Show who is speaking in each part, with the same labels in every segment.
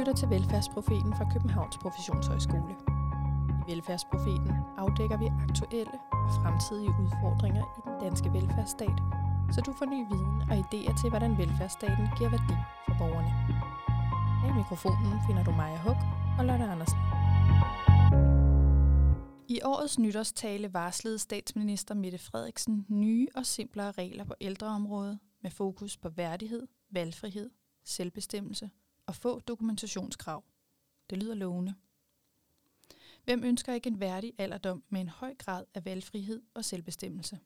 Speaker 1: lytter til Velfærdsprofeten fra Københavns Professionshøjskole. I Velfærdsprofeten afdækker vi aktuelle og fremtidige udfordringer i den danske velfærdsstat, så du får ny viden og idéer til, hvordan velfærdsstaten giver værdi for borgerne. Bag mikrofonen finder du Maja Huk og Lotte Andersen. I årets nytårstale varslede statsminister Mette Frederiksen nye og simplere regler på ældreområdet med fokus på værdighed, valgfrihed, selvbestemmelse og få dokumentationskrav. Det lyder lovende. Hvem ønsker ikke en værdig alderdom med en høj grad af valgfrihed og selvbestemmelse?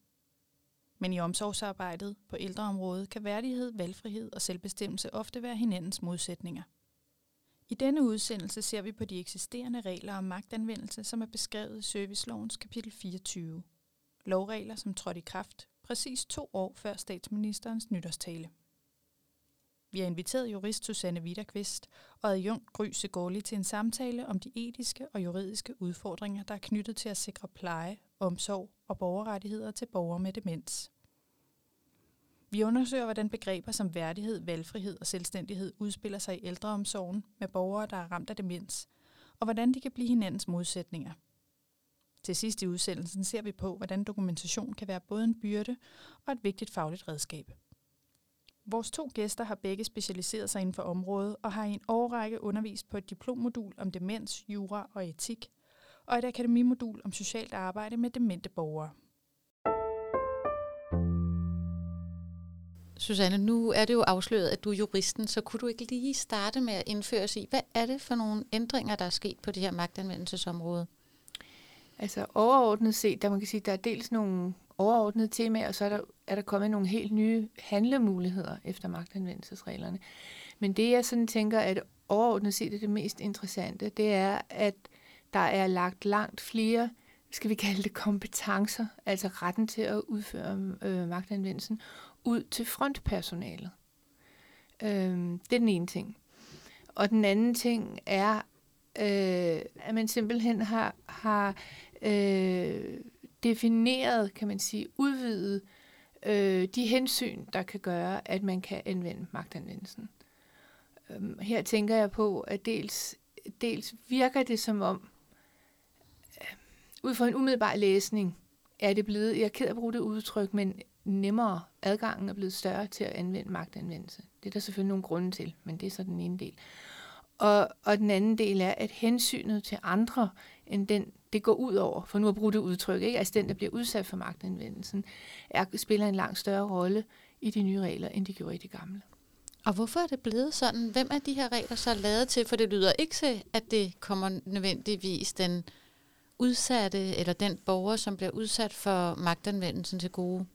Speaker 1: Men i omsorgsarbejdet på ældreområdet kan værdighed, valgfrihed og selvbestemmelse ofte være hinandens modsætninger. I denne udsendelse ser vi på de eksisterende regler om magtanvendelse, som er beskrevet i Servicelovens kapitel 24. Lovregler, som trådte i kraft præcis to år før statsministerens nytårstale. Vi har inviteret jurist Susanne Widerqvist og adjunkt Gry Segoli til en samtale om de etiske og juridiske udfordringer, der er knyttet til at sikre pleje, omsorg og borgerrettigheder til borgere med demens. Vi undersøger, hvordan begreber som værdighed, valgfrihed og selvstændighed udspiller sig i ældreomsorgen med borgere, der er ramt af demens, og hvordan de kan blive hinandens modsætninger. Til sidst i udsendelsen ser vi på, hvordan dokumentation kan være både en byrde og et vigtigt fagligt redskab. Vores to gæster har begge specialiseret sig inden for området og har i en årrække undervist på et diplommodul om demens, jura og etik, og et akademimodul om socialt arbejde med demente borgere.
Speaker 2: Susanne, nu er det jo afsløret, at du er juristen, så kunne du ikke lige starte med at indføre sig i, hvad er det for nogle ændringer, der er sket på det her magtanvendelsesområde?
Speaker 3: Altså overordnet set, der man kan sige, der er dels nogle overordnede temaer, og så er der, er der kommet nogle helt nye handlemuligheder efter magtanvendelsesreglerne. Men det, jeg sådan tænker, at overordnet set er det mest interessante, det er, at der er lagt langt flere, skal vi kalde det kompetencer, altså retten til at udføre øh, magtanvendelsen, ud til frontpersonalet. Øh, det er den ene ting. Og den anden ting er, øh, at man simpelthen har, har øh, defineret, kan man sige, udvidet øh, øh, de hensyn, der kan gøre, at man kan anvende magtanvendelsen. Øh, her tænker jeg på, at dels, dels virker det som om, øh, ud fra en umiddelbar læsning, er det blevet, jeg er ked af at bruge det udtryk, men nemmere adgangen er blevet større til at anvende magtanvendelse. Det er der selvfølgelig nogle grunde til, men det er så den ene del. Og, og den anden del er, at hensynet til andre end den, det går ud over, for nu at bruge det udtryk, ikke? altså den, der bliver udsat for magtanvendelsen, er, spiller en langt større rolle i de nye regler, end de gjorde i de gamle.
Speaker 2: Og hvorfor er det blevet sådan? Hvem er de her regler så lavet til? For det lyder ikke til, at det kommer nødvendigvis den udsatte eller den borger, som bliver udsat for magtanvendelsen til gode.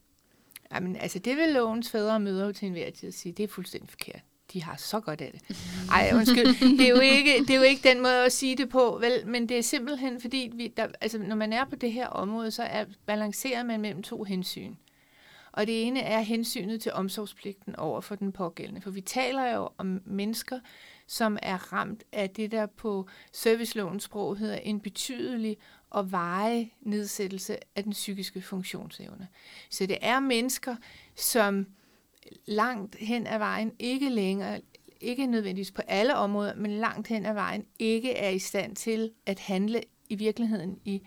Speaker 3: Jamen, altså det vil lovens fædre og mødre til enhver tid at sige, det er fuldstændig forkert de har så godt af det. Ej, undskyld. Det er, jo ikke, det er jo ikke den måde at sige det på, vel, men det er simpelthen fordi, vi, der, altså, når man er på det her område, så er, balancerer man mellem to hensyn. Og det ene er hensynet til omsorgspligten over for den pågældende. For vi taler jo om mennesker, som er ramt af det, der på servicelovens sprog hedder en betydelig og veje nedsættelse af den psykiske funktionsevne. Så det er mennesker, som langt hen ad vejen ikke længere, ikke nødvendigvis på alle områder, men langt hen ad vejen ikke er i stand til at handle i virkeligheden i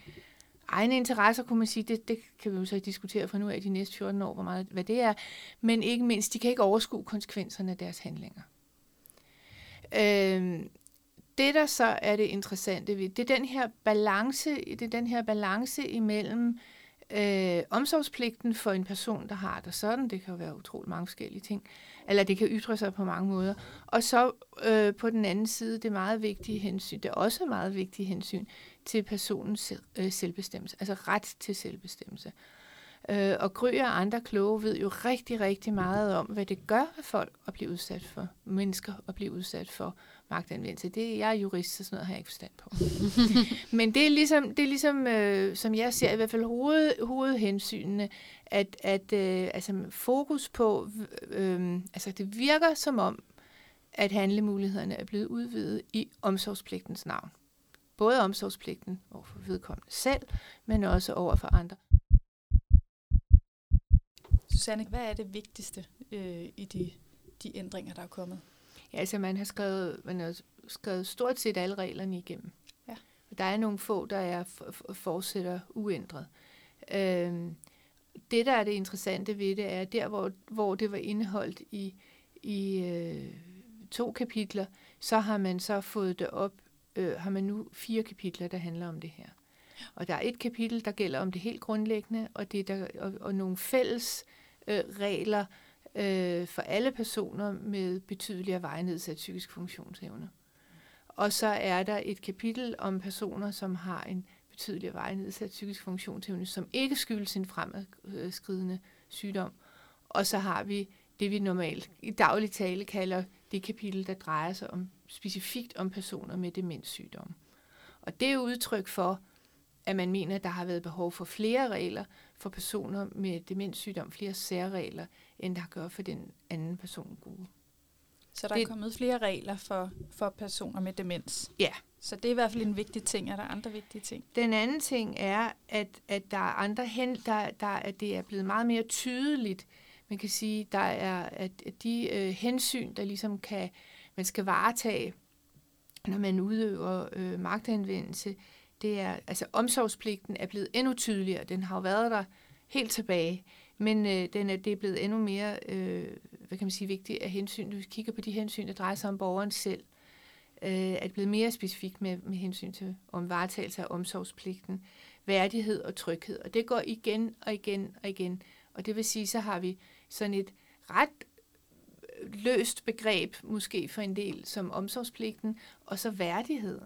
Speaker 3: egne interesser, kunne man sige. Det, det kan vi jo så diskutere for nu af de næste 14 år, hvor meget, hvad det er. Men ikke mindst, de kan ikke overskue konsekvenserne af deres handlinger. Øh, det, der så er det interessante ved, det er den her balance, det er den her balance imellem øh, øh, omsorgspligten for en person, der har det sådan, det kan jo være utroligt mange forskellige ting, eller det kan ytre sig på mange måder. Og så øh, på den anden side, det meget vigtige hensyn, det er også meget vigtige hensyn til personens øh, selvbestemmelse, altså ret til selvbestemmelse. Øh, og Gry og andre kloge ved jo rigtig, rigtig meget om, hvad det gør for folk at blive udsat for, mennesker at blive udsat for magtanvendelse. Det, jeg er jurist, så sådan noget har jeg ikke forstand på. Men det er ligesom, det er ligesom øh, som jeg ser i hvert fald hoved, hovedhensynene, at, at øh, altså, fokus på, øh, altså det virker som om, at handlemulighederne er blevet udvidet i omsorgspligtens navn. Både omsorgspligten over for vedkommende selv, men også over for andre.
Speaker 1: Susanne, hvad er det vigtigste øh, i de, de ændringer, der er kommet?
Speaker 3: Ja, altså man har skrevet, man har skrevet stort set alle reglerne igennem.
Speaker 1: Ja.
Speaker 3: Og der er nogle få, der er fortsætter uændret. Øhm, det, der er det interessante ved det, er der, hvor, hvor det var indeholdt i, i øh, to kapitler, så har man så fået det op, øh, har man nu fire kapitler, der handler om det her. Og der er et kapitel, der gælder om det helt grundlæggende, og, det der, og, og nogle fælles øh, regler øh, for alle personer med betydelig af vejnedsat psykisk funktionsevne. Og så er der et kapitel om personer, som har en betydelig af vejnedsat psykisk funktionsevne, som ikke skyldes en fremadskridende sygdom. Og så har vi det, vi normalt i daglig tale kalder det kapitel, der drejer sig om specifikt om personer med demenssygdom. Og det er udtryk for, at man mener, at der har været behov for flere regler for personer med demenssygdom, flere særregler, end der gør for den anden persongruppe.
Speaker 1: Så der det, er kommet flere regler for, for personer med demens?
Speaker 3: Ja.
Speaker 1: Så det er i hvert fald en vigtig ting. Er der andre vigtige ting?
Speaker 3: Den anden ting er, at, at der er andre hen, der, der, at det er blevet meget mere tydeligt. Man kan sige, der er at de øh, hensyn, der ligesom kan, man skal varetage, når man udøver øh, magtanvendelse, det er, altså omsorgspligten er blevet endnu tydeligere. Den har jo været der helt tilbage, men øh, den er, det er blevet endnu mere, øh, hvad kan man sige, vigtigt af hensyn. du kigger på de hensyn, der drejer sig om borgeren selv, øh, er det blevet mere specifikt med, med hensyn til om varetagelse af omsorgspligten, værdighed og tryghed. Og det går igen og igen og igen. Og det vil sige, så har vi sådan et ret øh, løst begreb, måske for en del, som omsorgspligten, og så værdigheden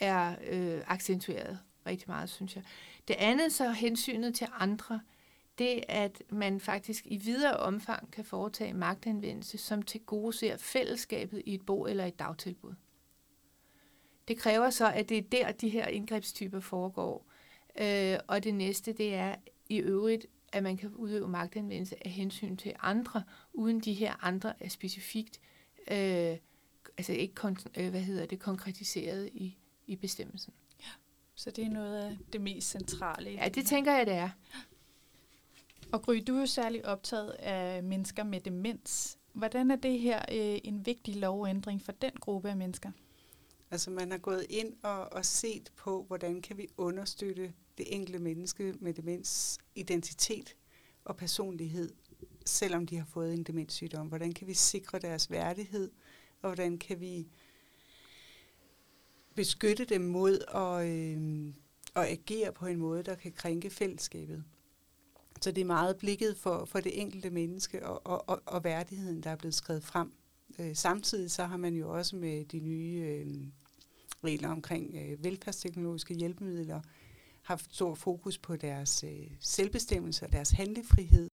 Speaker 3: er øh, accentueret rigtig meget, synes jeg. Det andet så hensynet til andre, det at man faktisk i videre omfang kan foretage magtanvendelse, som til gode ser fællesskabet i et bo eller et dagtilbud. Det kræver så, at det er der, de her indgrebstyper foregår. Øh, og det næste, det er i øvrigt, at man kan udøve magtanvendelse af hensyn til andre, uden de her andre er specifikt, øh, altså ikke kon- øh, hvad hedder det, konkretiseret i, i bestemmelsen. Ja,
Speaker 1: så det er noget af det mest centrale.
Speaker 3: Ja, det tænker jeg, det er.
Speaker 1: Og Gry, du er jo særlig optaget af mennesker med demens. Hvordan er det her øh, en vigtig lovændring for den gruppe af mennesker?
Speaker 4: Altså man har gået ind og, og set på, hvordan kan vi understøtte det enkelte menneske med demens identitet og personlighed, selvom de har fået en demenssygdom. Hvordan kan vi sikre deres værdighed, og hvordan kan vi beskytte dem mod at, øh, at agere på en måde, der kan krænke fællesskabet. Så det er meget blikket for, for det enkelte menneske og, og, og, og værdigheden, der er blevet skrevet frem. Øh, samtidig så har man jo også med de nye øh, regler omkring øh, velfærdsteknologiske hjælpemidler haft stor fokus på deres øh, selvbestemmelse og deres handlefrihed.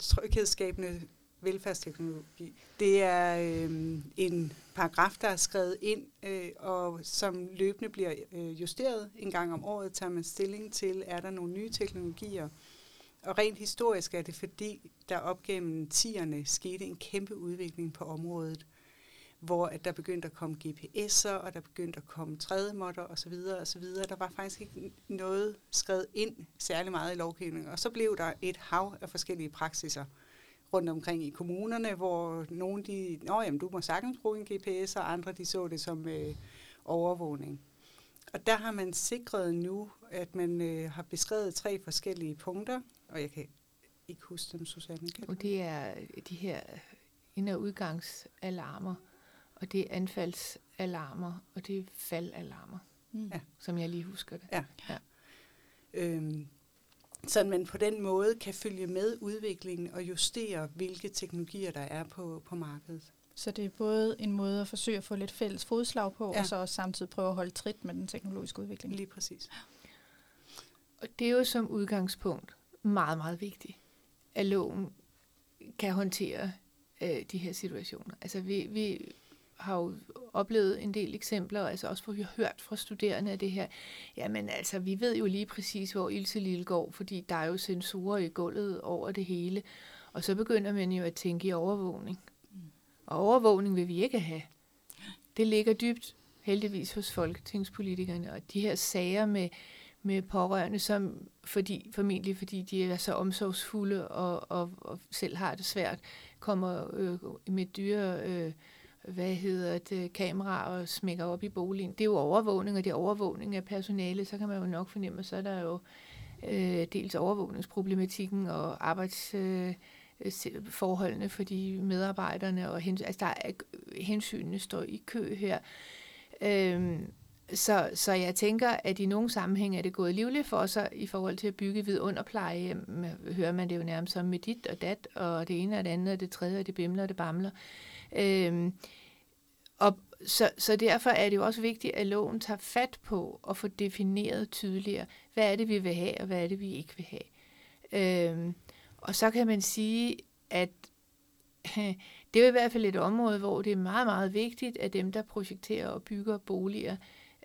Speaker 4: Tryghedsskabende velfærdsteknologi. Det er øh, en paragraf, der er skrevet ind, øh, og som løbende bliver øh, justeret en gang om året, tager man stilling til, er der nogle nye teknologier. Og rent historisk er det, fordi der op gennem tierne skete en kæmpe udvikling på området, hvor at der begyndte at komme GPS'er, og der begyndte at komme trædemotter osv. osv. Der var faktisk ikke noget skrevet ind særlig meget i lovgivningen, og så blev der et hav af forskellige praksiser rundt omkring i kommunerne, hvor nogle de, nå jamen, du må sagtens bruge en GPS, og andre de så det som øh, overvågning. Og der har man sikret nu, at man øh, har beskrevet tre forskellige punkter, og jeg kan ikke huske dem, Susanne. Kan
Speaker 3: og det er de her ind- og udgangsalarmer, og det er anfaldsalarmer, og det er faldalarmer, mm. ja. som jeg lige husker det.
Speaker 4: Ja. ja. Øhm, så man på den måde kan følge med udviklingen og justere, hvilke teknologier der er på, på markedet.
Speaker 1: Så det er både en måde at forsøge at få lidt fælles fodslag på, ja. og så også samtidig prøve at holde trit med den teknologiske udvikling.
Speaker 4: Lige præcis.
Speaker 3: Og det er jo som udgangspunkt meget, meget vigtigt, at loven kan håndtere øh, de her situationer. Altså vi, vi har jo oplevet en del eksempler, altså også hvor vi har hørt fra studerende af det her. Jamen altså, vi ved jo lige præcis, hvor Ilse Lille går, fordi der er jo sensorer i gulvet over det hele. Og så begynder man jo at tænke i overvågning. Og overvågning vil vi ikke have. Det ligger dybt heldigvis hos folketingspolitikerne, og de her sager med, med pårørende, som fordi, formentlig fordi de er så omsorgsfulde og, og, og selv har det svært, kommer øh, med dyre øh, hvad hedder det, øh, kamera og smækker op i boligen. Det er jo overvågning, og det er overvågning af personale, så kan man jo nok fornemme, at så er der jo øh, dels overvågningsproblematikken og arbejdsforholdene øh, for de medarbejderne, og hens, altså der er, øh, hensynene står i kø her. Øhm, så, så jeg tænker, at i nogle sammenhænge er det gået livligt for sig i forhold til at bygge vidunderplejehjem. Hører man det jo nærmest som med dit og dat, og det ene og det andet og det tredje, og det bimler og det bamler. Øhm, og så, så derfor er det jo også vigtigt, at loven tager fat på at få defineret tydeligere, hvad er det, vi vil have, og hvad er det, vi ikke vil have. Øhm, og så kan man sige, at det er i hvert fald et område, hvor det er meget, meget vigtigt, at dem, der projekterer og bygger boliger,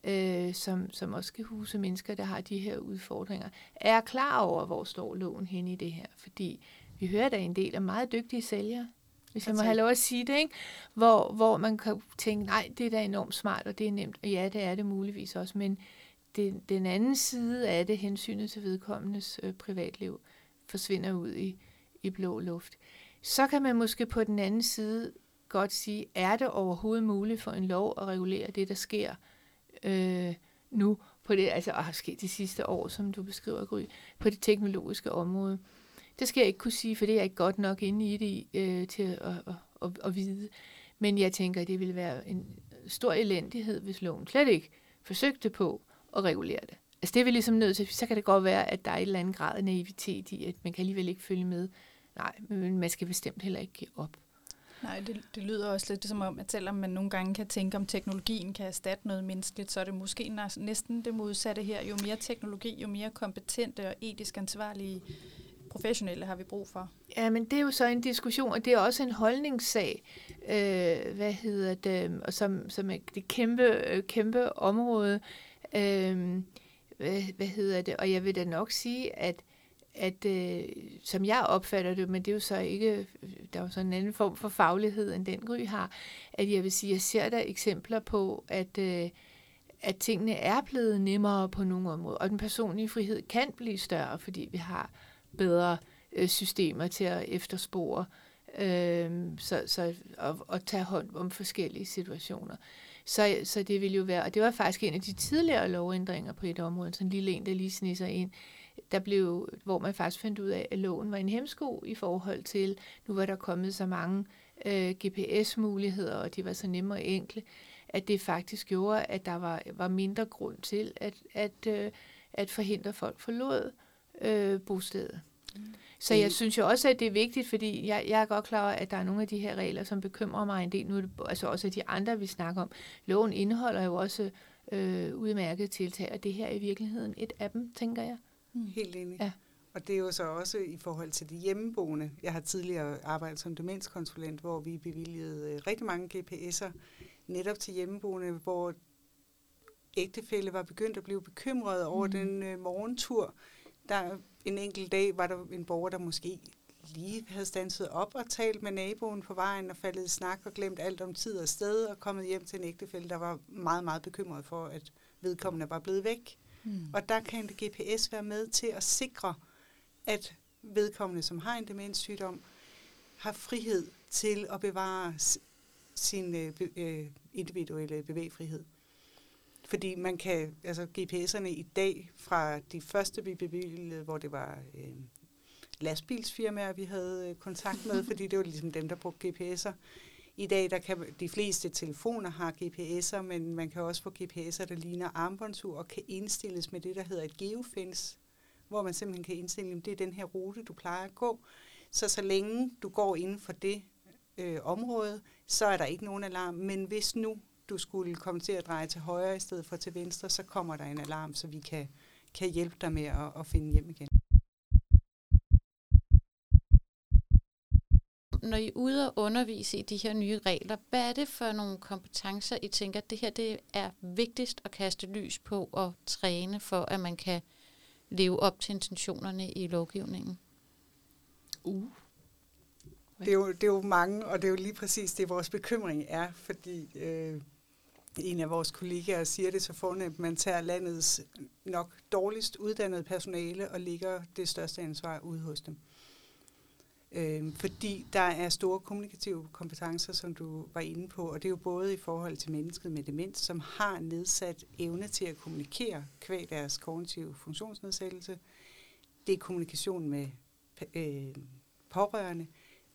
Speaker 3: øh, som, som også skal huse mennesker, der har de her udfordringer, er klar over, hvor står loven hen i det her. Fordi vi hører, der er en del af meget dygtige sælgere, hvis jeg må have lov at sige det, ikke? Hvor, hvor man kan tænke, nej, det er da enormt smart, og det er nemt. Og ja, det er det muligvis også, men det, den anden side af det, hensynet til vedkommendes øh, privatliv, forsvinder ud i, i blå luft. Så kan man måske på den anden side godt sige, er det overhovedet muligt for en lov at regulere det, der sker øh, nu på det, altså og har sket de sidste år, som du beskriver, Gry, på det teknologiske område. Det skal jeg ikke kunne sige, for det er jeg ikke godt nok inde i det øh, til at, at, at, at vide. Men jeg tænker, at det ville være en stor elendighed, hvis loven slet ikke forsøgte på at regulere det. Altså det er vi ligesom nødt til, så kan det godt være, at der er et eller andet grad af naivitet i, at man kan alligevel ikke følge med. Nej, men man skal bestemt heller ikke give op.
Speaker 1: Nej, det, det lyder også lidt som om, at selvom man nogle gange kan tænke, om teknologien kan erstatte noget menneskeligt, så er det måske næsten det modsatte her. Jo mere teknologi, jo mere kompetente og etisk ansvarlige professionelle har vi brug for.
Speaker 3: Ja, men det er jo så en diskussion, og det er også en holdningssag, øh, hvad hedder det, og som, som er det kæmpe, øh, kæmpe område, øh, hvad, hvad hedder det, og jeg vil da nok sige, at at øh, som jeg opfatter det, men det er jo så ikke, der er jo sådan en anden form for faglighed, end den Gry har, at jeg vil sige, at jeg ser der eksempler på, at, øh, at tingene er blevet nemmere på nogle områder, og den personlige frihed kan blive større, fordi vi har bedre øh, systemer til at efterspore øh, så, så, og, og tage hånd om forskellige situationer. Så, så det ville jo være, og det var faktisk en af de tidligere lovændringer på et område, sådan en lille en, der lige snisser ind, der blev, hvor man faktisk fandt ud af, at loven var en hemsko i forhold til, nu var der kommet så mange øh, GPS-muligheder, og de var så nemme og enkle, at det faktisk gjorde, at der var, var mindre grund til at, at, øh, at forhindre folk forlod øh, bostedet. Så jeg synes jo også, at det er vigtigt, fordi jeg, jeg er godt klar over, at der er nogle af de her regler, som bekymrer mig en del. Nu det altså også de andre, vi snakker om. Loven indeholder jo også øh, udmærket tiltag, og det her er i virkeligheden et af dem, tænker jeg.
Speaker 4: Mm. Helt enig. Ja. Og det er jo så også i forhold til de hjemmeboende. Jeg har tidligere arbejdet som demenskonsulent, hvor vi bevilgede øh, rigtig mange GPS'er netop til hjemmeboende, hvor ægtefælle var begyndt at blive bekymret over mm. den øh, morgentur. Der en enkelt dag var der en borger, der måske lige havde stanset op og talt med naboen på vejen og faldet i snak og glemt alt om tid og sted og kommet hjem til en ægtefælle, der var meget, meget bekymret for, at vedkommende var blevet væk. Mm. Og der kan GPS være med til at sikre, at vedkommende, som har en demenssygdom, har frihed til at bevare sin øh, øh, individuelle bevægfrihed. Fordi man kan, altså GPS'erne i dag, fra de første vi bevilgede, hvor det var øh, lastbilsfirmaer, vi havde øh, kontakt med, fordi det var ligesom dem, der brugte GPS'er, i dag der kan de fleste telefoner har GPS'er, men man kan også få GPS'er, der ligner armbåndsur og kan indstilles med det, der hedder et geofence, hvor man simpelthen kan indstille, at det er den her rute, du plejer at gå. Så så længe du går inden for det øh, område, så er der ikke nogen alarm. Men hvis nu du skulle komme til at dreje til højre i stedet for til venstre, så kommer der en alarm, så vi kan, kan hjælpe dig med at, at finde hjem igen.
Speaker 2: når I er ude og undervise i de her nye regler, hvad er det for nogle kompetencer, I tænker, at det her det er vigtigst at kaste lys på og træne for, at man kan leve op til intentionerne i lovgivningen?
Speaker 4: Uh. Det er, jo, det er jo mange, og det er jo lige præcis det, vores bekymring er, fordi øh, en af vores kollegaer siger det så fornemt, at man tager landets nok dårligst uddannede personale og ligger det største ansvar ude hos dem. Øh, fordi der er store kommunikative kompetencer, som du var inde på, og det er jo både i forhold til mennesket med demens, som har nedsat evne til at kommunikere kvæg deres kognitive funktionsnedsættelse. Det er kommunikation med øh, pårørende,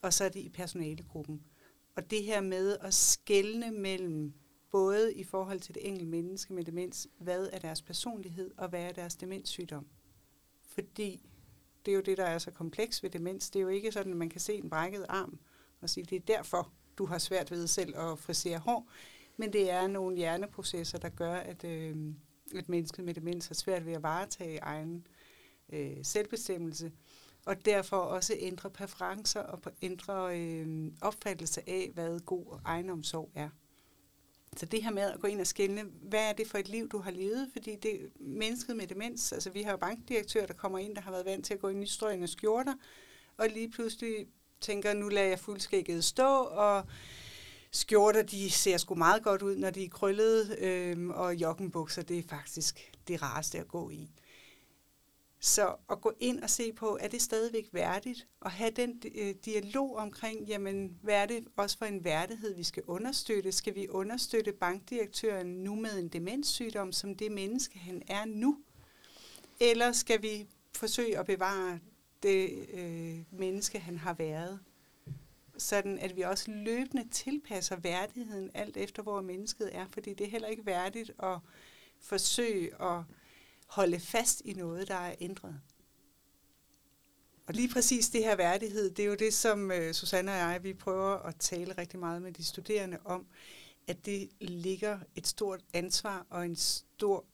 Speaker 4: og så er det i personalegruppen. Og det her med at skelne mellem både i forhold til det enkelte menneske med demens, hvad er deres personlighed, og hvad er deres demenssygdom. Fordi det er jo det, der er så kompleks ved demens. Det er jo ikke sådan, at man kan se en brækket arm og sige, det er derfor, du har svært ved selv at frisere hår. Men det er nogle hjerneprocesser, der gør, at øh, et menneske med demens har svært ved at varetage egen øh, selvbestemmelse, og derfor også ændre præferencer og ændre øh, opfattelse af, hvad god egenomsorg er. Så det her med at gå ind og skille, hvad er det for et liv, du har levet? Fordi det mennesket med demens, altså vi har jo bankdirektører, der kommer ind, der har været vant til at gå ind i strøgende skjorter, og lige pludselig tænker, nu lader jeg fuldskægget stå, og skjorter, de ser sgu meget godt ud, når de er krøllede, øhm, og joggenbukser, det er faktisk det rareste at gå i. Så at gå ind og se på, er det stadigvæk værdigt? Og have den øh, dialog omkring, jamen, hvad er det også for en værdighed, vi skal understøtte? Skal vi understøtte bankdirektøren nu med en demenssygdom, som det menneske, han er nu? Eller skal vi forsøge at bevare det øh, menneske, han har været? Sådan at vi også løbende tilpasser værdigheden alt efter, hvor mennesket er. Fordi det er heller ikke værdigt at forsøge at holde fast i noget, der er ændret. Og lige præcis det her værdighed, det er jo det, som øh, Susanne og jeg, vi prøver at tale rigtig meget med de studerende om, at det ligger et stort ansvar og en stort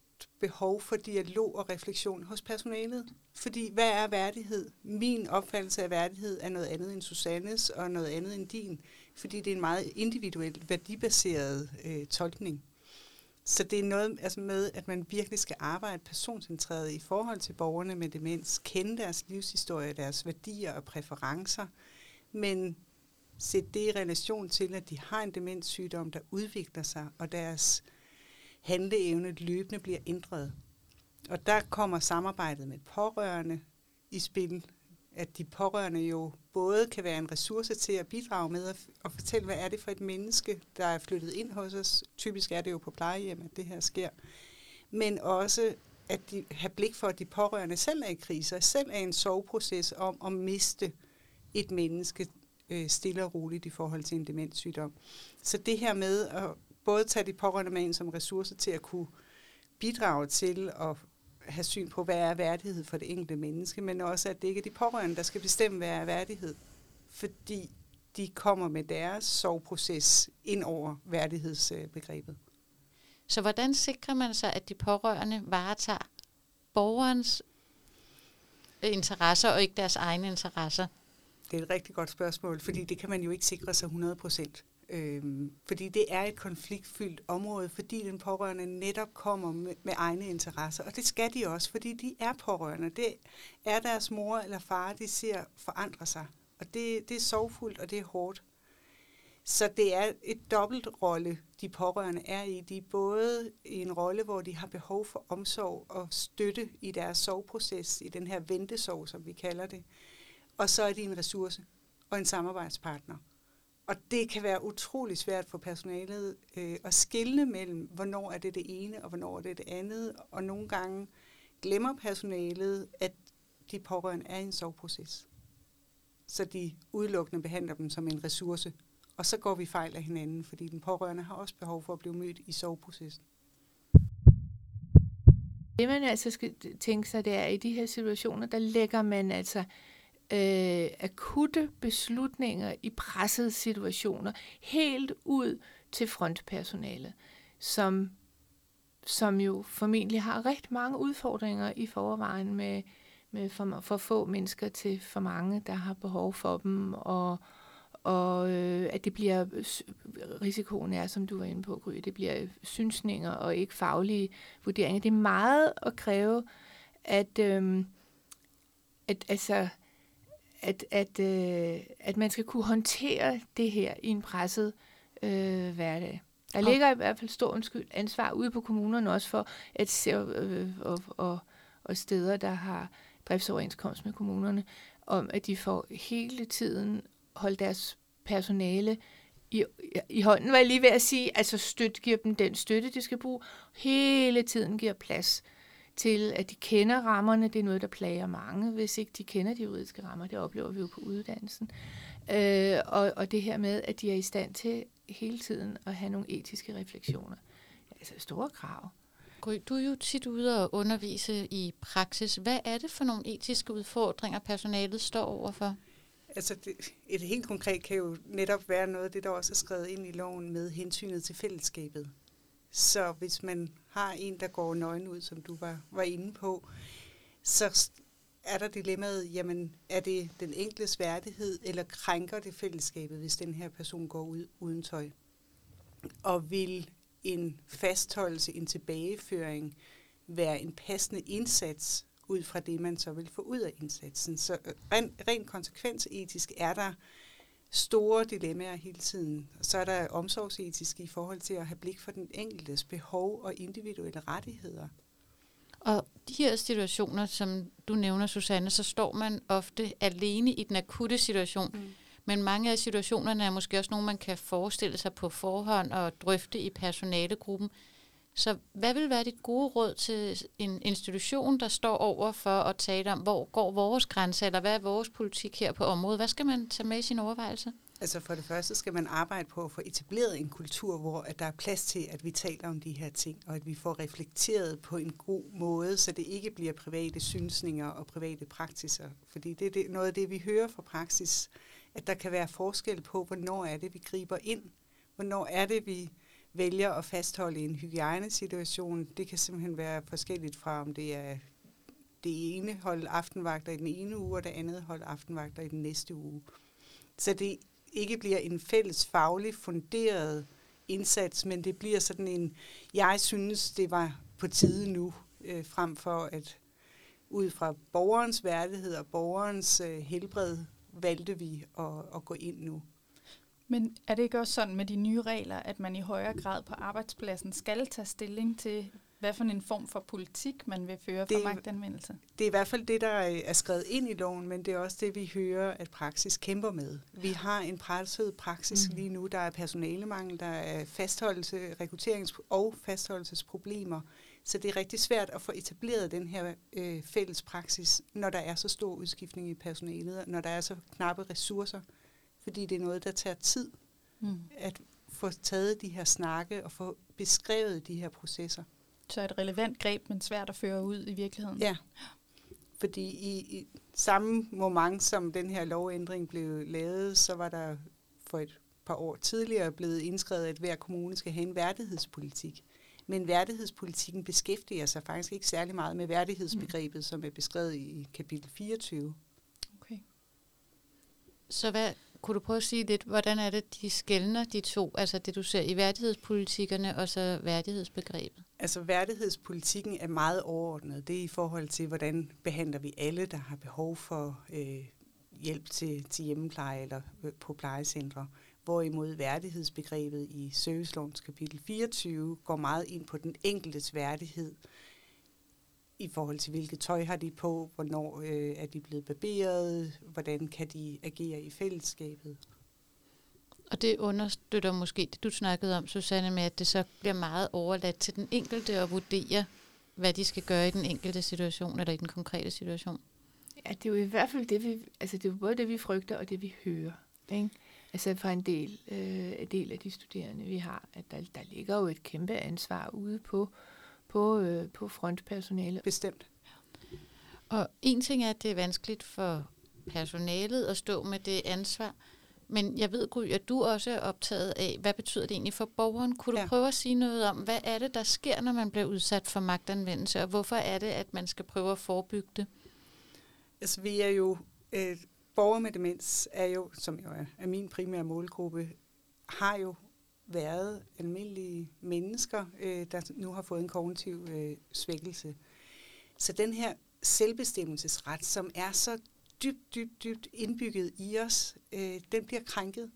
Speaker 4: behov for dialog og refleksion hos personalet. Fordi hvad er værdighed? Min opfattelse af værdighed er noget andet end Susannes og noget andet end din, fordi det er en meget individuel, værdibaseret øh, tolkning. Så det er noget altså med, at man virkelig skal arbejde personcentreret i forhold til borgerne med demens, kende deres livshistorie, deres værdier og præferencer, men sætte det i relation til, at de har en demenssygdom, der udvikler sig, og deres handleevne løbende bliver ændret. Og der kommer samarbejdet med pårørende i spil, at de pårørende jo både kan være en ressource til at bidrage med at, at fortælle, hvad er det for et menneske, der er flyttet ind hos os. Typisk er det jo på plejehjem, at det her sker. Men også at de har blik for, at de pårørende selv er i krise, selv er en soveproces om at miste et menneske øh, stille og roligt i forhold til en demenssygdom. Så det her med at både tage de pårørende med ind som ressource til at kunne bidrage til at have syn på, hvad er værdighed for det enkelte menneske, men også, at det ikke er de pårørende, der skal bestemme, hvad er værdighed. Fordi de kommer med deres soveproces ind over værdighedsbegrebet.
Speaker 2: Så hvordan sikrer man sig, at de pårørende varetager borgerens interesser og ikke deres egne interesser?
Speaker 4: Det er et rigtig godt spørgsmål, fordi det kan man jo ikke sikre sig 100 procent. Øhm, fordi det er et konfliktfyldt område, fordi den pårørende netop kommer med, med egne interesser. Og det skal de også, fordi de er pårørende. Det er deres mor eller far, de ser forandre sig. Og det, det er sorgfuldt, og det er hårdt. Så det er et dobbelt rolle, de pårørende er i. De er både i en rolle, hvor de har behov for omsorg og støtte i deres sorgproces, i den her ventesorg, som vi kalder det. Og så er de en ressource og en samarbejdspartner. Og det kan være utrolig svært for personalet øh, at skille mellem, hvornår er det det ene, og hvornår er det det andet. Og nogle gange glemmer personalet, at de pårørende er i en soveproces. Så de udelukkende behandler dem som en ressource. Og så går vi fejl af hinanden, fordi den pårørende har også behov for at blive mødt i soveprocessen.
Speaker 3: Det man altså skal tænke sig, det er, at i de her situationer, der lægger man altså øh, akutte beslutninger i pressede situationer helt ud til frontpersonalet, som, som jo formentlig har rigtig mange udfordringer i forvejen med, med for, for få mennesker til for mange, der har behov for dem, og, og øh, at det bliver, risikoen er, som du var inde på, Gry, det bliver synsninger og ikke faglige vurderinger. Det er meget at kræve, at, øh, at altså, at, at, øh, at man skal kunne håndtere det her i en presset øh, hverdag. Der ligger i hvert fald stor undskyld, ansvar ude på kommunerne også for at se, øh, og, og, og steder, der har driftsoverenskomst med kommunerne, om at de får hele tiden holdt deres personale i, i hånden, var jeg lige ved at sige, altså støt, giver dem den støtte, de skal bruge, hele tiden giver plads til, at de kender rammerne. Det er noget, der plager mange, hvis ikke de kender de juridiske rammer. Det oplever vi jo på uddannelsen. Øh, og, og det her med, at de er i stand til hele tiden at have nogle etiske refleksioner. Altså store krav.
Speaker 2: Du er jo tit ude og undervise i praksis. Hvad er det for nogle etiske udfordringer, personalet står overfor?
Speaker 4: Altså det, et helt konkret kan jo netop være noget af det, der også er skrevet ind i loven med hensynet til fællesskabet. Så hvis man har en, der går nøgen ud, som du var, var inde på, så er der dilemmaet, jamen er det den enkeltes værdighed, eller krænker det fællesskabet, hvis den her person går ud uden tøj? Og vil en fastholdelse, en tilbageføring være en passende indsats ud fra det, man så vil få ud af indsatsen. Så rent, ren konsekvensetisk er der store dilemmaer hele tiden. Så er der omsorgsetisk i forhold til at have blik for den enkeltes behov og individuelle rettigheder.
Speaker 2: Og de her situationer, som du nævner, Susanne, så står man ofte alene i den akutte situation. Mm. Men mange af situationerne er måske også nogle, man kan forestille sig på forhånd og drøfte i personalegruppen. Så hvad vil være dit gode råd til en institution, der står over for at tale om, hvor går vores grænse, eller hvad er vores politik her på området? Hvad skal man tage med i sin overvejelse?
Speaker 4: Altså for det første skal man arbejde på at få etableret en kultur, hvor at der er plads til, at vi taler om de her ting, og at vi får reflekteret på en god måde, så det ikke bliver private synsninger og private praksiser. Fordi det er det, noget af det, vi hører fra praksis, at der kan være forskel på, hvornår er det, vi griber ind, hvornår er det, vi vælger at fastholde en hygiejnesituation. Det kan simpelthen være forskelligt fra, om det er det ene hold aftenvagter i den ene uge, og det andet hold aftenvagter i den næste uge. Så det ikke bliver en fælles faglig funderet indsats, men det bliver sådan en, jeg synes, det var på tide nu, øh, frem for at ud fra borgerens værdighed og borgerens øh, helbred, valgte vi at, at gå ind nu.
Speaker 1: Men er det ikke også sådan med de nye regler, at man i højere grad på arbejdspladsen skal tage stilling til, hvad for en form for politik man vil føre for det, magtanvendelse?
Speaker 4: Det er i hvert fald det, der er skrevet ind i loven, men det er også det, vi hører, at praksis kæmper med. Vi har en presset praksis mm. lige nu. Der er personalemangel, der er fastholdelse, rekrutterings- og fastholdelsesproblemer. Så det er rigtig svært at få etableret den her øh, fælles praksis, når der er så stor udskiftning i personalet, når der er så knappe ressourcer fordi det er noget, der tager tid mm. at få taget de her snakke og få beskrevet de her processer.
Speaker 1: Så et relevant greb, men svært at føre ud i virkeligheden.
Speaker 4: Ja, fordi i, i samme moment, som den her lovændring blev lavet, så var der for et par år tidligere blevet indskrevet, at hver kommune skal have en værdighedspolitik. Men værdighedspolitikken beskæftiger sig faktisk ikke særlig meget med værdighedsbegrebet, mm. som er beskrevet i kapitel 24. Okay.
Speaker 2: Så hvad, kunne du prøve at sige lidt, hvordan er det, de skældner de to, altså det du ser i værdighedspolitikkerne og så værdighedsbegrebet?
Speaker 4: Altså værdighedspolitikken er meget overordnet. Det er i forhold til, hvordan behandler vi alle, der har behov for øh, hjælp til, til hjemmepleje eller øh, på plejecentre. Hvorimod værdighedsbegrebet i servicelovens kapitel 24 går meget ind på den enkeltes værdighed i forhold til, hvilket tøj har de på, hvornår øh, er de blevet barberet, hvordan kan de agere i fællesskabet.
Speaker 2: Og det understøtter måske det, du snakkede om, Susanne, med, at det så bliver meget overladt til den enkelte at vurdere, hvad de skal gøre i den enkelte situation, eller i den konkrete situation.
Speaker 3: Ja, det er jo i hvert fald det, vi, altså det er jo både det, vi frygter, og det, vi hører. Ikke? Altså fra en del, øh, en del af de studerende, vi har, at der, der ligger jo et kæmpe ansvar ude på øh, på, øh, på frontpersonale.
Speaker 4: Bestemt.
Speaker 2: Og en ting er, at det er vanskeligt for personalet at stå med det ansvar, men jeg ved, Gry, at du også er optaget af, hvad betyder det egentlig for borgeren? Kunne du ja. prøve at sige noget om, hvad er det, der sker, når man bliver udsat for magtanvendelse, og hvorfor er det, at man skal prøve at forebygge det?
Speaker 4: Altså, vi er jo, øh, borgere med demens er jo, som jo er, er min primære målgruppe, har jo været almindelige mennesker, øh, der nu har fået en kognitiv øh, svækkelse. Så den her selvbestemmelsesret, som er så dybt, dybt, dybt indbygget i os, øh, den bliver krænket.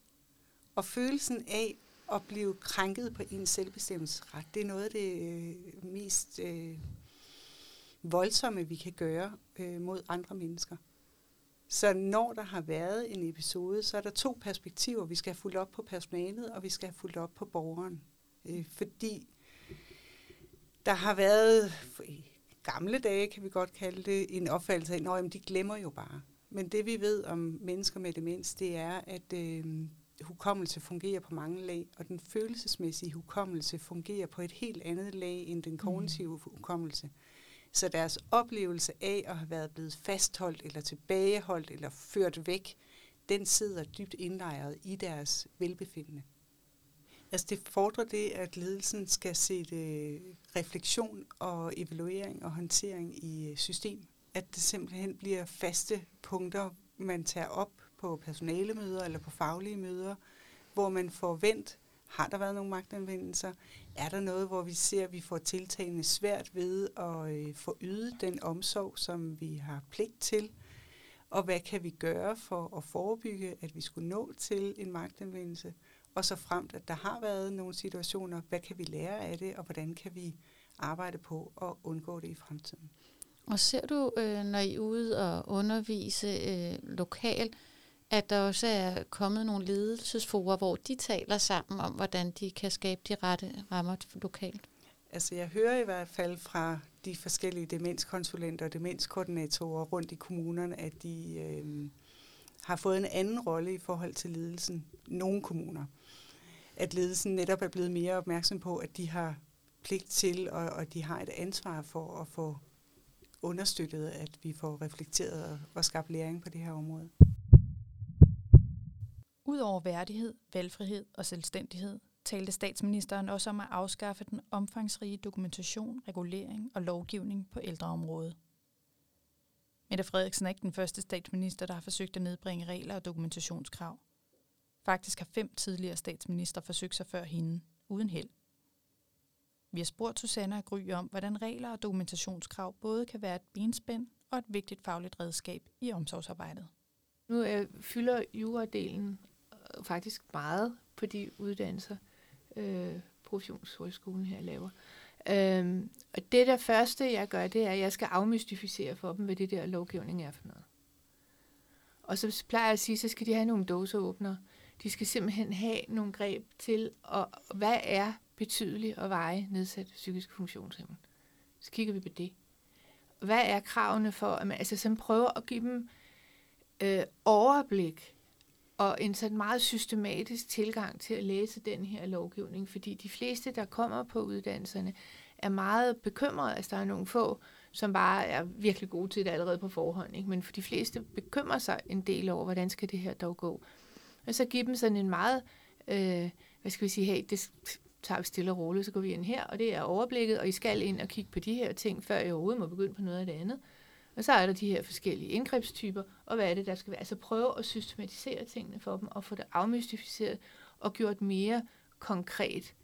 Speaker 4: Og følelsen af at blive krænket på ens selvbestemmelsesret. Det er noget af det øh, mest øh, voldsomme, vi kan gøre øh, mod andre mennesker. Så når der har været en episode, så er der to perspektiver. Vi skal have fulgt op på personalet, og vi skal have fulgt op på borgeren. Øh, fordi der har været, i gamle dage kan vi godt kalde det, en opfattelse af, at de glemmer jo bare. Men det vi ved om mennesker med demens, det er, at øh, hukommelse fungerer på mange lag, og den følelsesmæssige hukommelse fungerer på et helt andet lag end den kognitive hukommelse. Så deres oplevelse af at have været blevet fastholdt, eller tilbageholdt, eller ført væk, den sidder dybt indlejret i deres velbefindende. Altså det fordrer det, at ledelsen skal sætte øh, refleksion og evaluering og håndtering i øh, system. At det simpelthen bliver faste punkter, man tager op på personalemøder eller på faglige møder, hvor man får vendt, har der været nogle magtanvendelser? Er der noget, hvor vi ser, at vi får tiltagende svært ved at øh, få ydet den omsorg, som vi har pligt til? Og hvad kan vi gøre for at forebygge, at vi skulle nå til en magtanvendelse? Og så fremt, at der har været nogle situationer, hvad kan vi lære af det, og hvordan kan vi arbejde på at undgå det i fremtiden?
Speaker 2: Og ser du, øh, når I er ude og undervise øh, lokalt, at der også er kommet nogle ledelsesforer, hvor de taler sammen om, hvordan de kan skabe de rette rammer lokalt?
Speaker 4: Altså jeg hører i hvert fald fra de forskellige demenskonsulenter og demenskoordinatorer rundt i kommunerne, at de øh, har fået en anden rolle i forhold til ledelsen. Nogle kommuner. At ledelsen netop er blevet mere opmærksom på, at de har pligt til, og, og de har et ansvar for at få understøttet, at vi får reflekteret og, og skabt læring på det her område.
Speaker 1: Udover værdighed, valgfrihed og selvstændighed, talte statsministeren også om at afskaffe den omfangsrige dokumentation, regulering og lovgivning på ældreområdet. Mette Frederiksen er ikke den første statsminister, der har forsøgt at nedbringe regler og dokumentationskrav. Faktisk har fem tidligere statsminister forsøgt sig før hende, uden held. Vi har spurgt Susanne og Gry om, hvordan regler og dokumentationskrav både kan være et benspænd og et vigtigt fagligt redskab i omsorgsarbejdet.
Speaker 3: Nu øh, fylder juradelen faktisk meget på de uddannelser, øh, professionshøjskolen her laver. Øhm, og det der første, jeg gør, det er, at jeg skal afmystificere for dem, hvad det der lovgivning er for noget. Og så plejer jeg at sige, så skal de have nogle dåseåbner. De skal simpelthen have nogle greb til, og hvad er betydelig og veje nedsat psykisk funktionshæmning. Så kigger vi på det. Hvad er kravene for, at man altså sådan prøver at give dem øh, overblik og en sådan meget systematisk tilgang til at læse den her lovgivning, fordi de fleste, der kommer på uddannelserne, er meget bekymrede. Altså, der er nogle få, som bare er virkelig gode til det allerede på forhånd. Ikke? Men for de fleste bekymrer sig en del over, hvordan skal det her dog gå. Og så give dem sådan en meget, øh, hvad skal vi sige, hey, det tager vi stille og roligt, så går vi ind her, og det er overblikket, og I skal ind og kigge på de her ting, før I overhovedet må begynde på noget af det andet. Og så er der de her forskellige indgrebstyper, og hvad er det, der skal være? Altså prøve at systematisere tingene for dem, og få det afmystificeret, og gjort mere konkret.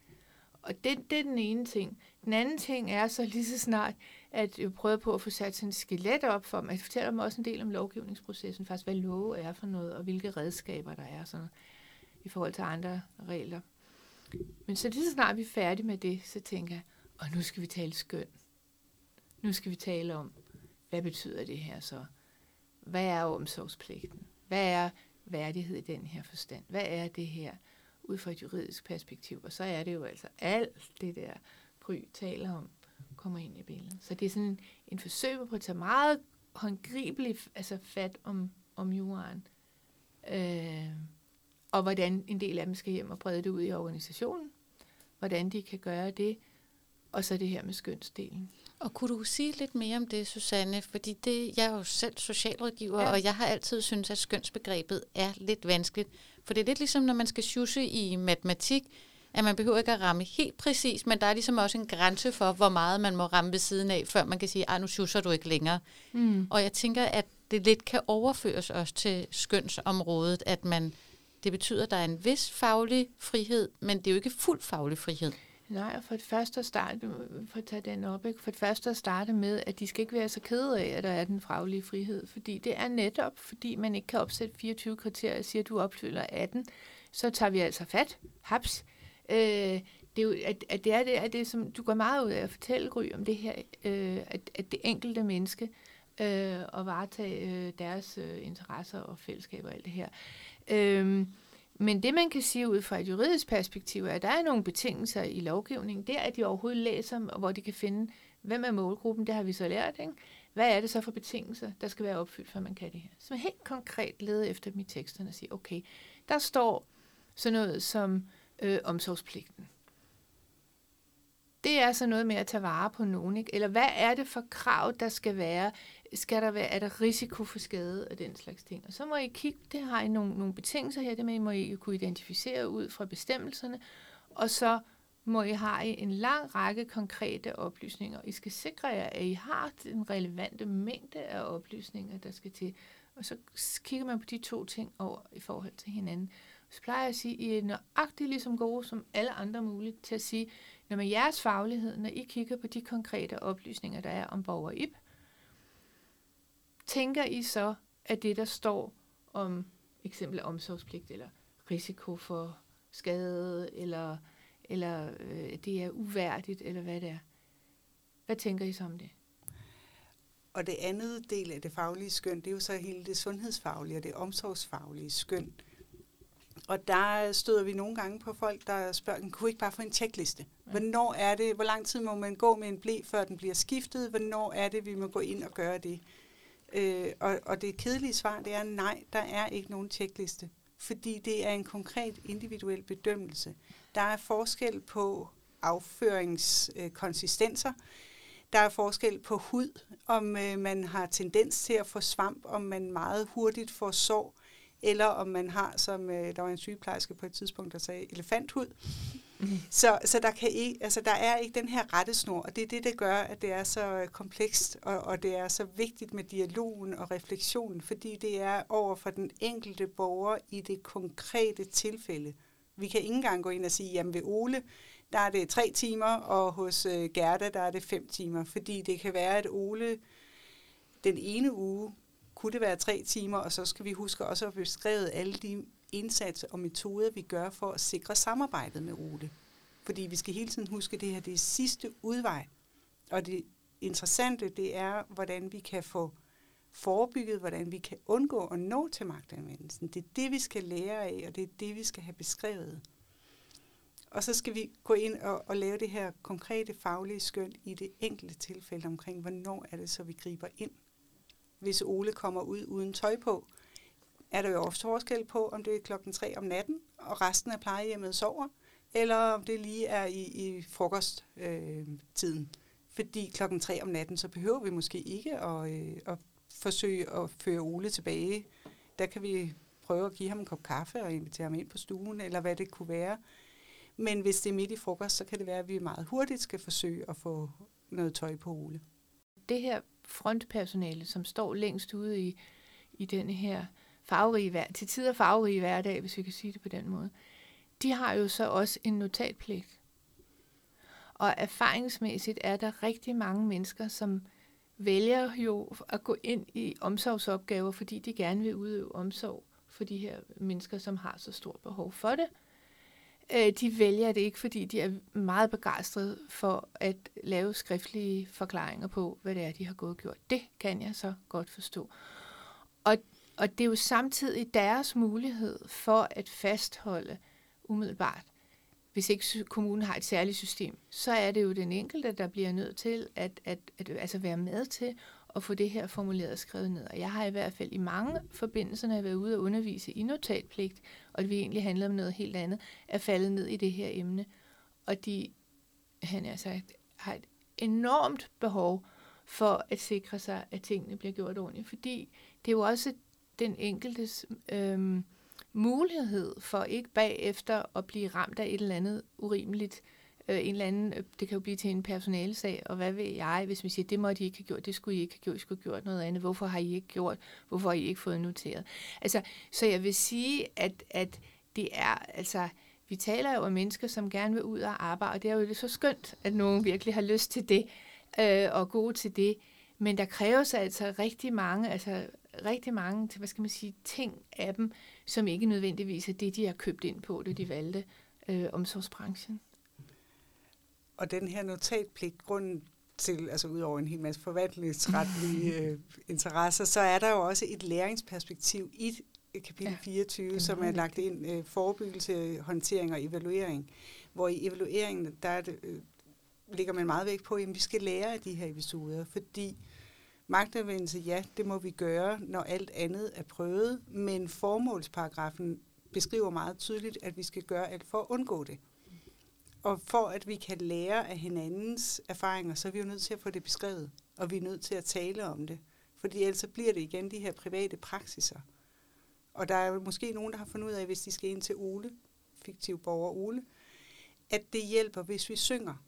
Speaker 3: Og det, det er den ene ting. Den anden ting er så lige så snart, at jeg prøver på at få sat sådan et skelet op for dem. Altså, jeg fortæller dem også en del om lovgivningsprocessen, faktisk hvad love er for noget, og hvilke redskaber der er sådan, i forhold til andre regler. Men så lige så snart vi er færdige med det, så tænker jeg, og nu skal vi tale skøn. Nu skal vi tale om, hvad betyder det her så? Hvad er omsorgspligten? Hvad er værdighed i den her forstand? Hvad er det her ud fra et juridisk perspektiv? Og så er det jo altså alt det der, Gry taler om, kommer ind i billedet. Så det er sådan en, en forsøg på at tage meget håndgribelig altså fat om, om juraen. Øh, og hvordan en del af dem skal hjem og brede det ud i organisationen. Hvordan de kan gøre det. Og så det her med skønsdelen.
Speaker 2: Og kunne du sige lidt mere om det, Susanne? Fordi det, jeg er jo selv socialrådgiver, ja. og jeg har altid syntes, at skønsbegrebet er lidt vanskeligt. For det er lidt ligesom, når man skal sjuse i matematik, at man behøver ikke at ramme helt præcis, men der er ligesom også en grænse for, hvor meget man må ramme ved siden af, før man kan sige, at nu sjusser du ikke længere. Mm. Og jeg tænker, at det lidt kan overføres også til skønsområdet, at man, det betyder, at der er en vis faglig frihed, men det er jo ikke fuld faglig frihed.
Speaker 3: Nej, og for det første at starte, for at tage den op, ikke? for det første at starte med, at de skal ikke være så kede af, at der er den faglige frihed, fordi det er netop, fordi man ikke kan opsætte 24 kriterier og siger, at du opfylder 18, så tager vi altså fat, haps, Øh, det er jo, at, at det er det, at det, som du går meget ud af at fortælle, Gry, om det her, øh, at, at det enkelte menneske øh, og varetage øh, deres øh, interesser og fællesskaber og alt det her. Øh, men det, man kan sige ud fra et juridisk perspektiv, er, at der er nogle betingelser i lovgivningen. Det er, at de overhovedet læser, hvor de kan finde, hvem er målgruppen, det har vi så lært. Ikke? Hvad er det så for betingelser, der skal være opfyldt, for man kan det her? Så man helt konkret leder efter dem i teksterne og siger, okay, der står sådan noget som øh, omsorgspligten. Det er så noget med at tage vare på nogen, ikke? Eller hvad er det for krav, der skal være? Skal der være, er der risiko for skade og den slags ting? Og så må I kigge, det har I nogle, nogle betingelser her, det med, I må I kunne identificere ud fra bestemmelserne, og så må I have en lang række konkrete oplysninger. I skal sikre jer, at I har den relevante mængde af oplysninger, der skal til. Og så kigger man på de to ting over i forhold til hinanden. Så plejer jeg at sige, at I er nøjagtigt ligesom gode som alle andre muligt til at sige, når med jeres faglighed, når I kigger på de konkrete oplysninger, der er om borger IP, tænker I så, at det, der står om eksempel omsorgspligt, eller risiko for skade, eller, eller øh, det er uværdigt, eller hvad det er. Hvad tænker I så om det?
Speaker 4: Og det andet del af det faglige skøn, det er jo så hele det sundhedsfaglige og det omsorgsfaglige skøn. Og der støder vi nogle gange på folk, der spørger, kunne ikke bare få en tjekliste? Hvornår er det, hvor lang tid må man gå med en blæ, før den bliver skiftet? Hvornår er det, vi må gå ind og gøre det? Øh, og, og det kedelige svar, det er nej, der er ikke nogen tjekliste. Fordi det er en konkret individuel bedømmelse. Der er forskel på afføringskonsistenser. Der er forskel på hud, om øh, man har tendens til at få svamp, om man meget hurtigt får sår eller om man har, som øh, der var en sygeplejerske på et tidspunkt, der sagde, elefanthud. Mm. Så, så der, kan ikke, altså, der er ikke den her rettesnor, og det er det, der gør, at det er så øh, komplekst, og, og det er så vigtigt med dialogen og refleksionen, fordi det er over for den enkelte borger i det konkrete tilfælde. Vi kan ikke engang gå ind og sige, jamen ved Ole, der er det tre timer, og hos øh, Gerda, der er det fem timer, fordi det kan være, at Ole den ene uge kunne det være tre timer, og så skal vi huske også at beskrevet alle de indsatser og metoder, vi gør for at sikre samarbejdet med Rute. Fordi vi skal hele tiden huske, at det her det er sidste udvej. Og det interessante, det er, hvordan vi kan få forebygget, hvordan vi kan undgå at nå til magtanvendelsen. Det er det, vi skal lære af, og det er det, vi skal have beskrevet. Og så skal vi gå ind og, og lave det her konkrete faglige skøn i det enkelte tilfælde omkring, hvornår er det så, vi griber ind hvis Ole kommer ud uden tøj på, er der jo også forskel på, om det er klokken 3 om natten, og resten af plejehjemmet sover, eller om det lige er i, i frokosttiden. Øh, Fordi klokken 3 om natten, så behøver vi måske ikke at, øh, at forsøge at føre Ole tilbage. Der kan vi prøve at give ham en kop kaffe og invitere ham ind på stuen, eller hvad det kunne være. Men hvis det er midt i frokost, så kan det være, at vi meget hurtigt skal forsøge at få noget tøj på Ole.
Speaker 3: Det her frontpersonale, som står længst ude i, i den her farverige, til tider farverige hverdag, hvis vi kan sige det på den måde, de har jo så også en notatpligt. Og erfaringsmæssigt er der rigtig mange mennesker, som vælger jo at gå ind i omsorgsopgaver, fordi de gerne vil udøve omsorg for de her mennesker, som har så stort behov for det. Øh, de vælger det ikke, fordi de er meget begejstrede for at lave skriftlige forklaringer på, hvad det er, de har gået og gjort. Det kan jeg så godt forstå. Og, og det er jo samtidig deres mulighed for at fastholde umiddelbart, hvis ikke kommunen har et særligt system, så er det jo den enkelte, der bliver nødt til at, at, at altså være med til at få det her formuleret og skrevet ned. Og jeg har i hvert fald i mange forbindelser, når jeg har været ude og undervise i notatpligt, og det vi egentlig handler om noget helt andet, er faldet ned i det her emne. Og de, han har sagt, har et enormt behov for at sikre sig, at tingene bliver gjort ordentligt. Fordi det er jo også den enkeltes øh, mulighed for ikke bagefter at blive ramt af et eller andet urimeligt øh, en eller anden, øh, det kan jo blive til en personalesag, og hvad ved jeg, hvis vi siger, det måtte I ikke have gjort, det skulle I ikke have gjort, I skulle have gjort noget andet, hvorfor har I ikke gjort, hvorfor har I ikke fået noteret? Altså, så jeg vil sige, at, at det er, altså, vi taler jo om mennesker, som gerne vil ud og arbejde, og det er jo så skønt, at nogen virkelig har lyst til det, øh, og gode til det, men der kræves altså rigtig mange, altså rigtig mange, hvad skal man sige, ting af dem, som ikke nødvendigvis er det, de har købt ind på, det de valgte øh, omsorgsbranchen.
Speaker 4: Og den her notatpligt, grunden til, altså ud over en hel masse forvaltningsretlige øh, interesser, så er der jo også et læringsperspektiv i kapitel ja, 24, som er lagt ind øh, forebyggelse, håndtering og evaluering. Hvor i evalueringen, der er det, øh, ligger man meget vægt på, at vi skal lære af de her episoder, fordi magtanvendelse, ja, det må vi gøre, når alt andet er prøvet, men formålsparagrafen beskriver meget tydeligt, at vi skal gøre alt for at undgå det. Og for at vi kan lære af hinandens erfaringer, så er vi jo nødt til at få det beskrevet, og vi er nødt til at tale om det. Fordi ellers så bliver det igen de her private praksiser. Og der er måske nogen, der har fundet ud af, hvis de skal ind til Ole, fiktiv borger Ole, at det hjælper, hvis vi synger.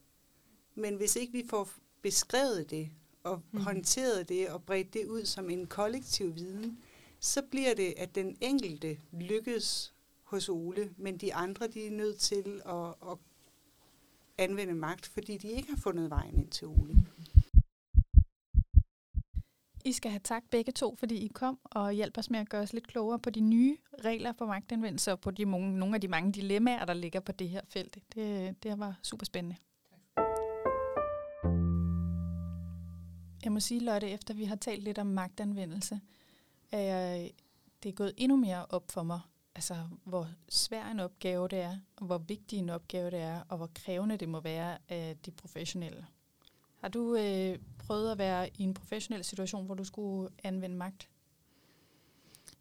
Speaker 4: Men hvis ikke vi får beskrevet det, og mm. håndteret det, og bredt det ud som en kollektiv viden, så bliver det, at den enkelte lykkes hos Ole, men de andre de er nødt til at, at anvende magt, fordi de ikke har fundet vejen ind til Ole.
Speaker 1: I skal have tak begge to, fordi I kom og hjalp os med at gøre os lidt klogere på de nye regler for magtanvendelse og på de mange, nogle af de mange dilemmaer, der ligger på det her felt. Det, det var super spændende. Jeg må sige, Lotte, efter vi har talt lidt om magtanvendelse, er jeg, det er gået endnu mere op for mig, altså hvor svær en opgave det er, og hvor vigtig en opgave det er, og hvor krævende det må være af de professionelle. Har du øh, prøvet at være i en professionel situation, hvor du skulle anvende magt?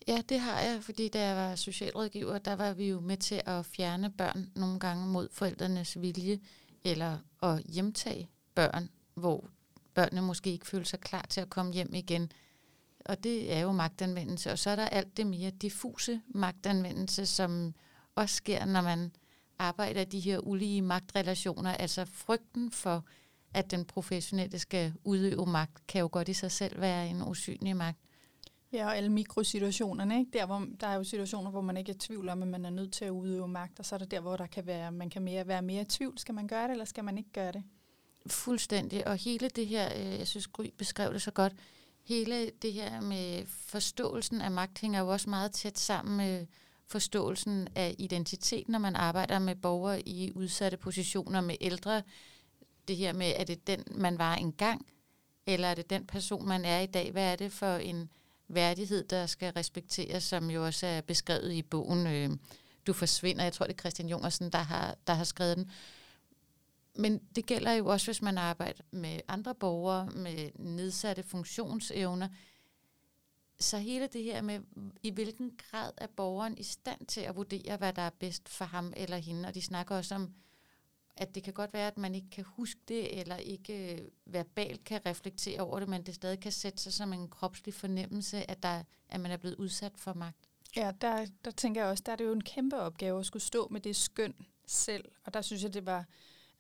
Speaker 2: Ja, det har jeg, fordi da jeg var socialrådgiver, der var vi jo med til at fjerne børn nogle gange mod forældrenes vilje, eller at hjemtage børn, hvor børnene måske ikke føler sig klar til at komme hjem igen. Og det er jo magtanvendelse. Og så er der alt det mere diffuse magtanvendelse, som også sker, når man arbejder i de her ulige magtrelationer. Altså frygten for, at den professionelle skal udøve magt, kan jo godt i sig selv være en usynlig magt.
Speaker 1: Ja, og alle mikrosituationerne, ikke? Der, hvor, der er jo situationer, hvor man ikke er i tvivl om, at man er nødt til at udøve magt, og så er der der, hvor der kan være, man kan mere, være mere i tvivl. Skal man gøre det, eller skal man ikke gøre det?
Speaker 2: Fuldstændig. Og hele det her, øh, jeg synes, Gry beskrev det så godt, hele det her med forståelsen af magt hænger jo også meget tæt sammen med forståelsen af identitet, når man arbejder med borgere i udsatte positioner med ældre. Det her med, er det den, man var engang, eller er det den person, man er i dag? Hvad er det for en værdighed, der skal respekteres, som jo også er beskrevet i bogen øh, Du forsvinder. Jeg tror, det er Christian Jungersen, der har, der har skrevet den. Men det gælder jo også, hvis man arbejder med andre borgere med nedsatte funktionsevner. Så hele det her med, i hvilken grad er borgeren i stand til at vurdere, hvad der er bedst for ham eller hende. Og de snakker også om, at det kan godt være, at man ikke kan huske det, eller ikke øh, verbalt kan reflektere over det, men det stadig kan sætte sig som en kropslig fornemmelse, at, der, at man er blevet udsat for magt.
Speaker 1: Ja, der, der tænker jeg også, der er det jo en kæmpe opgave at skulle stå med det skøn selv. Og der synes jeg, det var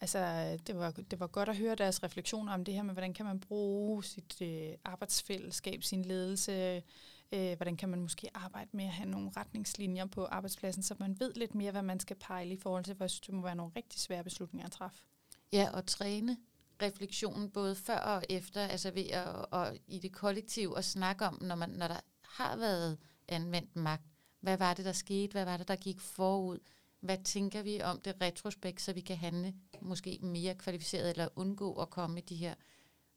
Speaker 1: Altså, det var, det var godt at høre deres refleksioner om det her med, hvordan kan man bruge sit øh, arbejdsfællesskab, sin ledelse, øh, hvordan kan man måske arbejde med at have nogle retningslinjer på arbejdspladsen, så man ved lidt mere, hvad man skal pejle i forhold til, hvad det må være nogle rigtig svære beslutninger at træffe.
Speaker 2: Ja, og træne refleksionen både før og efter, altså ved at og i det kollektiv og snakke om, når, man, når der har været anvendt magt. Hvad var det, der skete? Hvad var det, der gik forud? Hvad tænker vi om det retrospekt, så vi kan handle måske mere kvalificeret eller undgå at komme i de her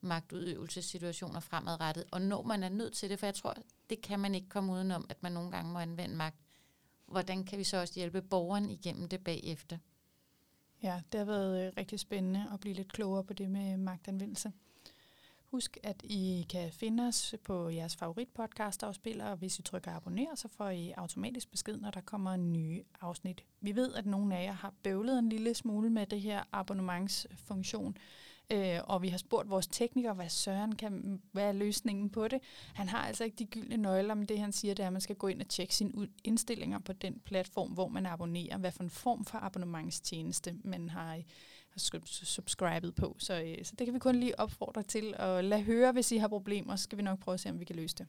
Speaker 2: magtudøvelsessituationer fremadrettet. Og når man er nødt til det, for jeg tror, det kan man ikke komme udenom, at man nogle gange må anvende magt. Hvordan kan vi så også hjælpe borgeren igennem det bagefter?
Speaker 1: Ja, det har været øh, rigtig spændende at blive lidt klogere på det med magtanvendelse. Husk, at I kan finde os på jeres favoritpodcast afspiller, og hvis I trykker abonner, så får I automatisk besked, når der kommer en ny afsnit. Vi ved, at nogle af jer har bøvlet en lille smule med det her abonnementsfunktion, øh, og vi har spurgt vores tekniker, hvad Søren kan, hvad er løsningen på det. Han har altså ikke de gyldne nøgler, men det han siger, det er, at man skal gå ind og tjekke sine indstillinger på den platform, hvor man abonnerer, hvad for en form for abonnementstjeneste man har har subscribet på. Så, øh, så det kan vi kun lige opfordre til at lade høre, hvis I har problemer, så skal vi nok prøve at se, om vi kan løse det.